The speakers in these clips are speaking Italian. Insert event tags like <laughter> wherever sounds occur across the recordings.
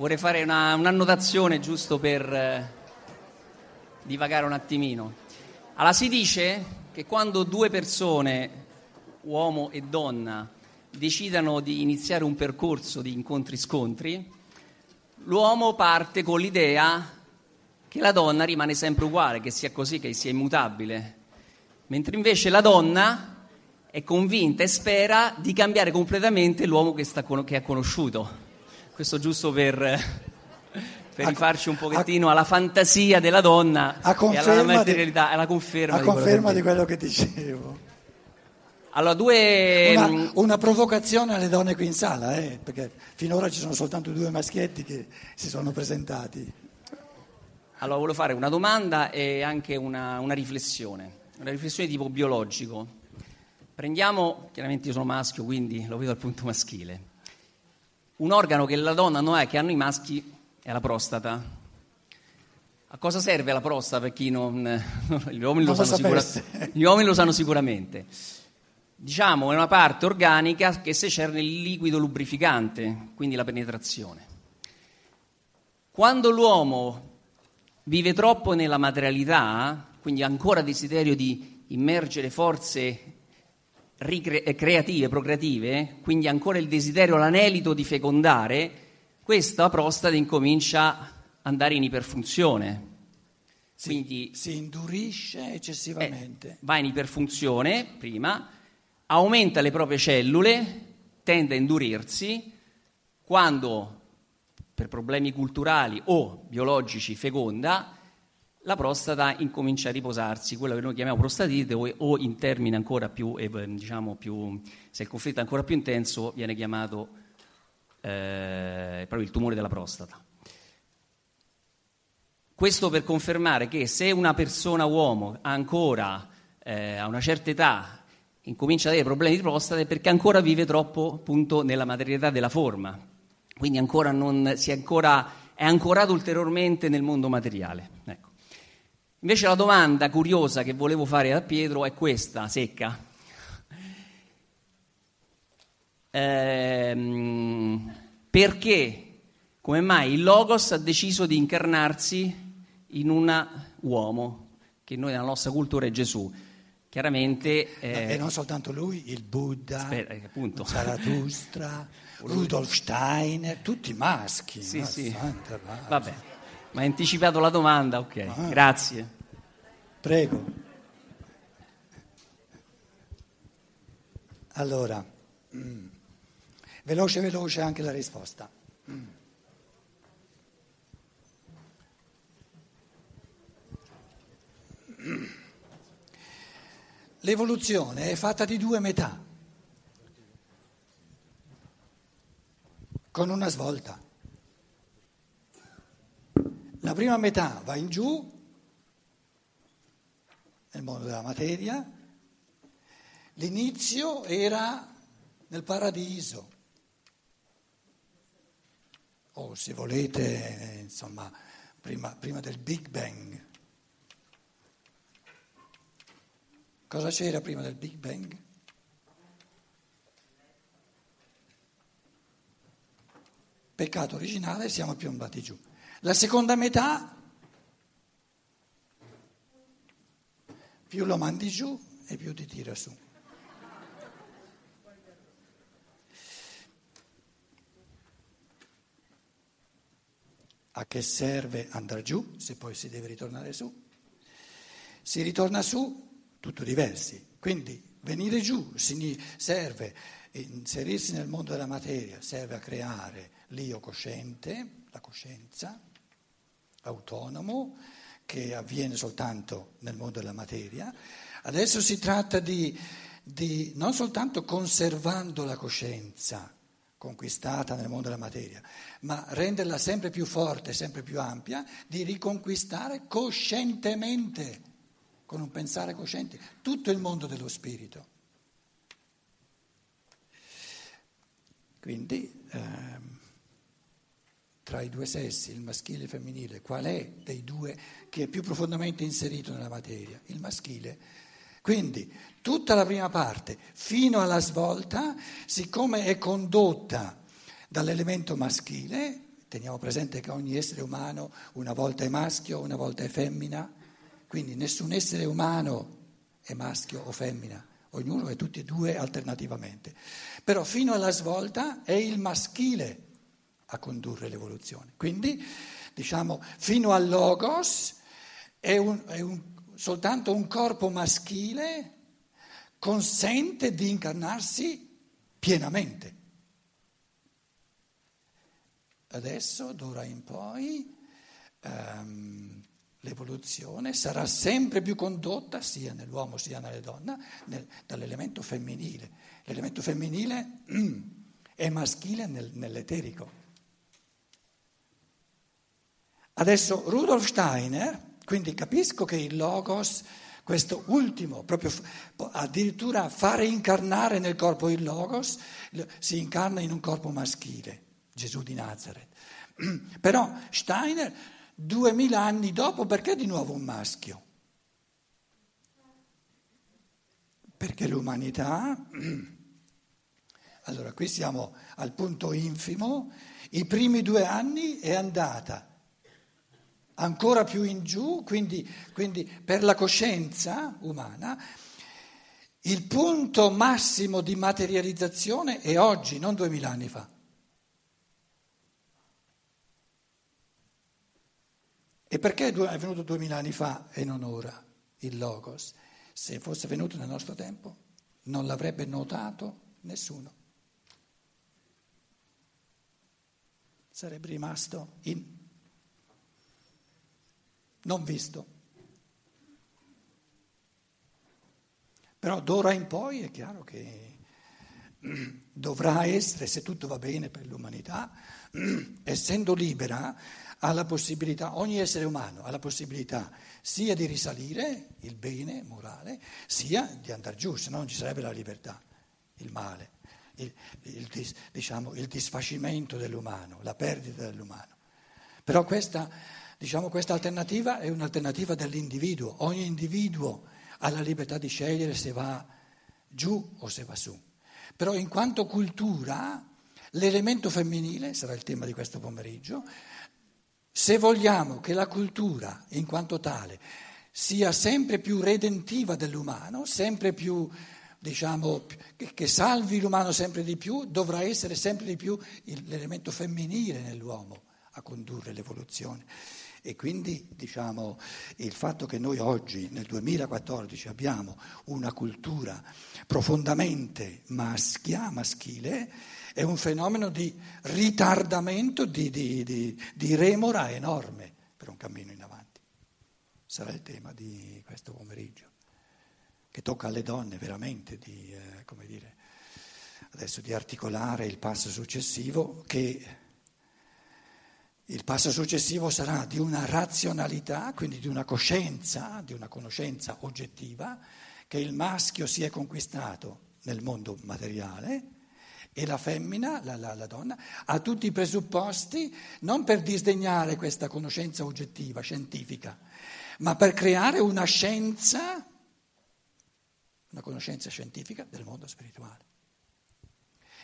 vorrei fare una, un'annotazione giusto per eh, divagare un attimino. Allora si dice che quando due persone, uomo e donna, decidano di iniziare un percorso di incontri-scontri, l'uomo parte con l'idea che la donna rimane sempre uguale, che sia così, che sia immutabile, mentre invece la donna è convinta e spera di cambiare completamente l'uomo che, sta, che ha conosciuto. Questo giusto per, <laughs> per rifarci un pochettino a, alla fantasia della donna a e alla materialità, di, alla conferma, a di, conferma quello di quello che dicevo. Allora, due... una, una, provocazione alle donne qui in sala, eh, perché finora ci sono soltanto due maschietti che si sono presentati. Allora, volevo fare una domanda e anche una, una riflessione, una riflessione di tipo biologico. Prendiamo, chiaramente io sono maschio, quindi lo vedo dal punto maschile. Un organo che la donna non ha, che hanno i maschi, è la prostata. A cosa serve la prostata per chi non... <laughs> Gli uomini lo, lo, sicura, gli uomini lo sanno sicuramente diciamo, è una parte organica che secerne il liquido lubrificante, quindi la penetrazione. Quando l'uomo vive troppo nella materialità, quindi ancora desiderio di immergere forze creative, procreative, quindi ancora il desiderio, l'anelito di fecondare, questa prostata incomincia ad andare in iperfunzione. Quindi, si, si indurisce eccessivamente. Eh, va in iperfunzione prima, aumenta le proprie cellule, tende a indurirsi, quando per problemi culturali o biologici feconda, la prostata incomincia a riposarsi, quello che noi chiamiamo prostatite o, o in termini ancora più, eh, diciamo più, se il conflitto è ancora più intenso, viene chiamato eh, proprio il tumore della prostata. Questo per confermare che se una persona uomo ancora eh, a una certa età incomincia ad avere problemi di prostata è perché ancora vive troppo appunto nella materialità della forma, quindi ancora non, ancora, è ancorato ulteriormente nel mondo materiale. Ecco. Invece la domanda curiosa che volevo fare a Pietro è questa, secca. Ehm, perché, come mai il Logos ha deciso di incarnarsi in un uomo, che noi nella nostra cultura è Gesù? Chiaramente... Eh, e non soltanto lui, il Buddha, spera, eh, Zarathustra, Rudolf Steiner, tutti maschi. Sì, sì. Vabbè, ma hai anticipato la domanda, ok, ah. grazie. Prego. Allora, mm, veloce veloce anche la risposta. Mm. L'evoluzione è fatta di due metà, con una svolta. Prima metà va in giù, nel mondo della materia, l'inizio era nel paradiso, o se volete, insomma, prima, prima del Big Bang. Cosa c'era prima del Big Bang? Peccato originale, siamo piombati giù. La seconda metà, più lo mandi giù e più ti tira su. A che serve andare giù se poi si deve ritornare su? Si ritorna su tutto diversi. Quindi venire giù serve, inserirsi nel mondo della materia, serve a creare l'io cosciente, la coscienza, autonomo, che avviene soltanto nel mondo della materia. Adesso si tratta di, di non soltanto conservando la coscienza, conquistata nel mondo della materia, ma renderla sempre più forte, sempre più ampia, di riconquistare coscientemente con un pensare cosciente, tutto il mondo dello spirito. Quindi ehm, tra i due sessi, il maschile e il femminile, qual è dei due che è più profondamente inserito nella materia? Il maschile. Quindi tutta la prima parte, fino alla svolta, siccome è condotta dall'elemento maschile, Teniamo presente che ogni essere umano una volta è maschio, una volta è femmina, quindi nessun essere umano è maschio o femmina, ognuno è tutti e due alternativamente. Però fino alla svolta è il maschile a condurre l'evoluzione. Quindi, diciamo, fino al logos è, un, è un, soltanto un corpo maschile consente di incarnarsi pienamente. Adesso, d'ora in poi, um, l'evoluzione sarà sempre più condotta, sia nell'uomo sia nella donna, nel, dall'elemento femminile. L'elemento femminile <clears throat> è maschile nel, nell'eterico. Adesso Rudolf Steiner, quindi capisco che il logos, questo ultimo, proprio addirittura fare incarnare nel corpo il logos, si incarna in un corpo maschile, Gesù di Nazareth. <clears throat> Però Steiner duemila anni dopo, perché di nuovo un maschio? Perché l'umanità, <clears throat> allora qui siamo al punto infimo, i primi due anni è andata ancora più in giù, quindi, quindi per la coscienza umana, il punto massimo di materializzazione è oggi, non duemila anni fa. E perché è venuto duemila anni fa e non ora il Logos? Se fosse venuto nel nostro tempo non l'avrebbe notato nessuno. Sarebbe rimasto in, non visto. Però d'ora in poi è chiaro che <clears throat> dovrà essere, se tutto va bene per l'umanità, <clears throat> essendo libera, ha la possibilità, ogni essere umano ha la possibilità sia di risalire il bene morale, sia di andare giù, se no non ci sarebbe la libertà, il male, il, il, diciamo, il disfacimento dell'umano, la perdita dell'umano. Però questa, diciamo, questa alternativa è un'alternativa dell'individuo, ogni individuo ha la libertà di scegliere se va giù o se va su. Però in quanto cultura, l'elemento femminile, sarà il tema di questo pomeriggio, se vogliamo che la cultura, in quanto tale, sia sempre più redentiva dell'umano, sempre più, diciamo, che salvi l'umano sempre di più, dovrà essere sempre di più l'elemento femminile nell'uomo a condurre l'evoluzione. E quindi diciamo, il fatto che noi oggi, nel 2014, abbiamo una cultura profondamente maschia, maschile, è un fenomeno di ritardamento, di, di, di, di remora enorme per un cammino in avanti. Sarà il tema di questo pomeriggio, che tocca alle donne veramente di, eh, come dire, adesso di articolare il passo successivo che il passo successivo sarà di una razionalità, quindi di una coscienza, di una conoscenza oggettiva, che il maschio si è conquistato nel mondo materiale e la femmina, la, la, la, donna, ha tutti i presupposti non per disdegnare questa conoscenza oggettiva, scientifica, ma per creare una scienza, una conoscenza scientifica del mondo spirituale.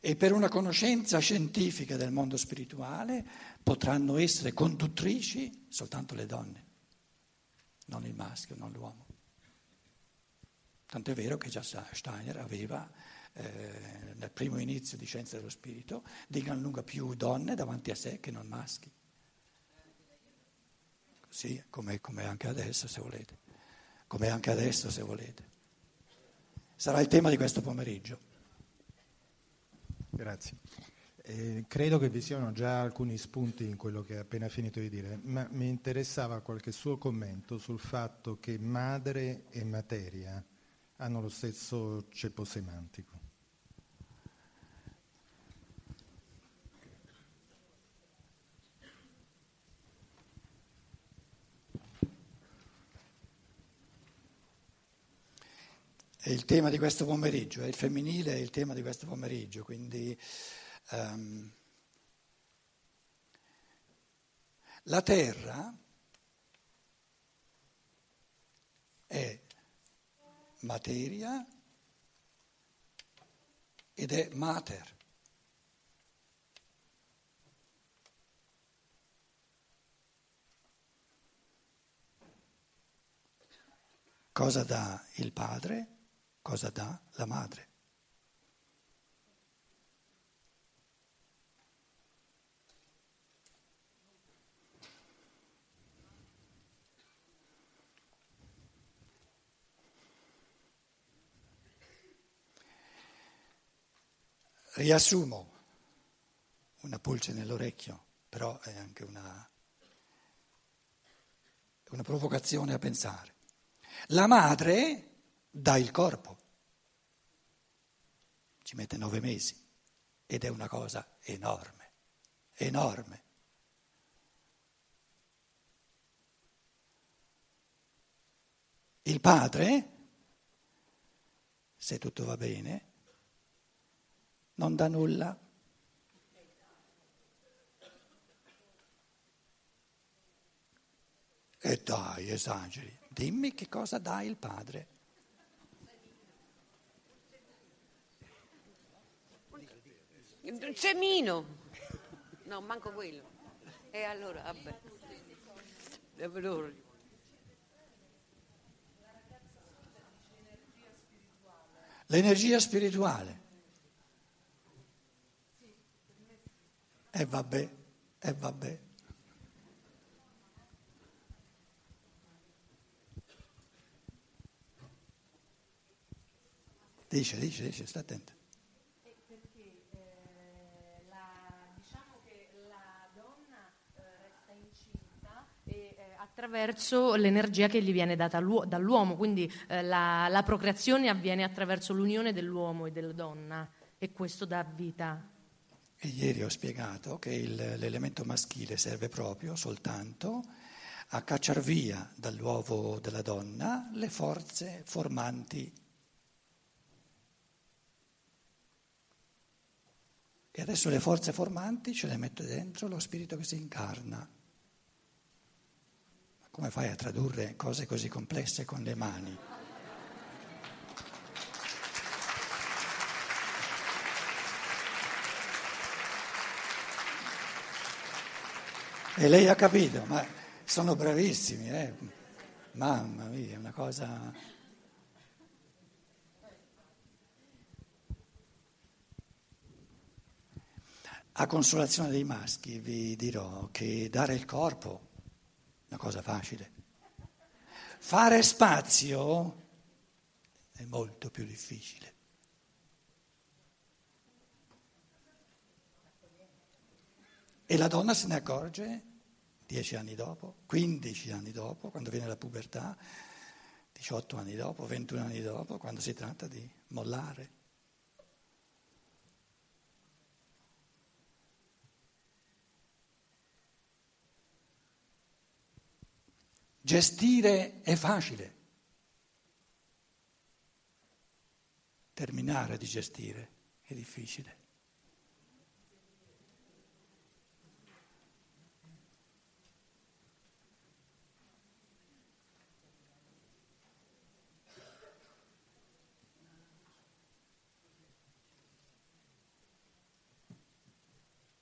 E per una conoscenza scientifica del mondo spirituale potranno essere conduttrici soltanto le donne, non il maschio, non l'uomo. Tant'è vero che già Steiner aveva eh, nel primo inizio di Scienza dello Spirito di gran lunga più donne davanti a sé che non maschi. Sì, come, come anche adesso se volete, come anche adesso se volete. Sarà il tema di questo pomeriggio. Grazie. Eh, credo che vi siano già alcuni spunti in quello che ha appena finito di dire, ma mi interessava qualche suo commento sul fatto che madre e materia hanno lo stesso ceppo semantico. È il tema di questo pomeriggio, è il femminile, è il tema di questo pomeriggio, quindi Um, la terra è materia ed è mater. Cosa dà il padre? Cosa dà la madre? Riassumo, una pulce nell'orecchio, però è anche una, una provocazione a pensare. La madre dà il corpo, ci mette nove mesi ed è una cosa enorme, enorme. Il padre, se tutto va bene, non dà nulla. E dai, esageri, dimmi che cosa dà il padre. Un semino. No, manco quello. E allora, vabbè. L'energia spirituale. E vabbè, e vabbè. Dice, dice, dice, sta attento. Perché eh, la, diciamo che la donna eh, resta incinta e, eh, attraverso l'energia che gli viene data dall'uomo, quindi eh, la, la procreazione avviene attraverso l'unione dell'uomo e della donna e questo dà vita. E ieri ho spiegato che il, l'elemento maschile serve proprio soltanto a cacciar via dall'uovo della donna le forze formanti. E adesso le forze formanti ce le mette dentro lo spirito che si incarna. Ma come fai a tradurre cose così complesse con le mani? E lei ha capito, ma sono bravissimi, eh? Mamma mia, è una cosa... A consolazione dei maschi vi dirò che dare il corpo è una cosa facile. Fare spazio è molto più difficile. E la donna se ne accorge dieci anni dopo, quindici anni dopo, quando viene la pubertà, 18 anni dopo, 21 anni dopo, quando si tratta di mollare. Gestire è facile, terminare di gestire è difficile.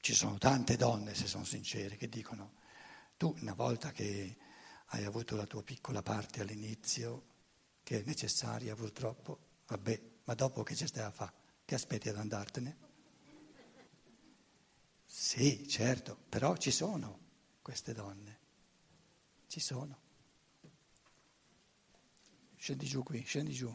Ci sono tante donne, se sono sincere, che dicono, tu una volta che hai avuto la tua piccola parte all'inizio, che è necessaria purtroppo, vabbè, ma dopo che ci stai a fare? Che aspetti ad andartene? Sì, certo, però ci sono queste donne, ci sono. Scendi giù qui, scendi giù.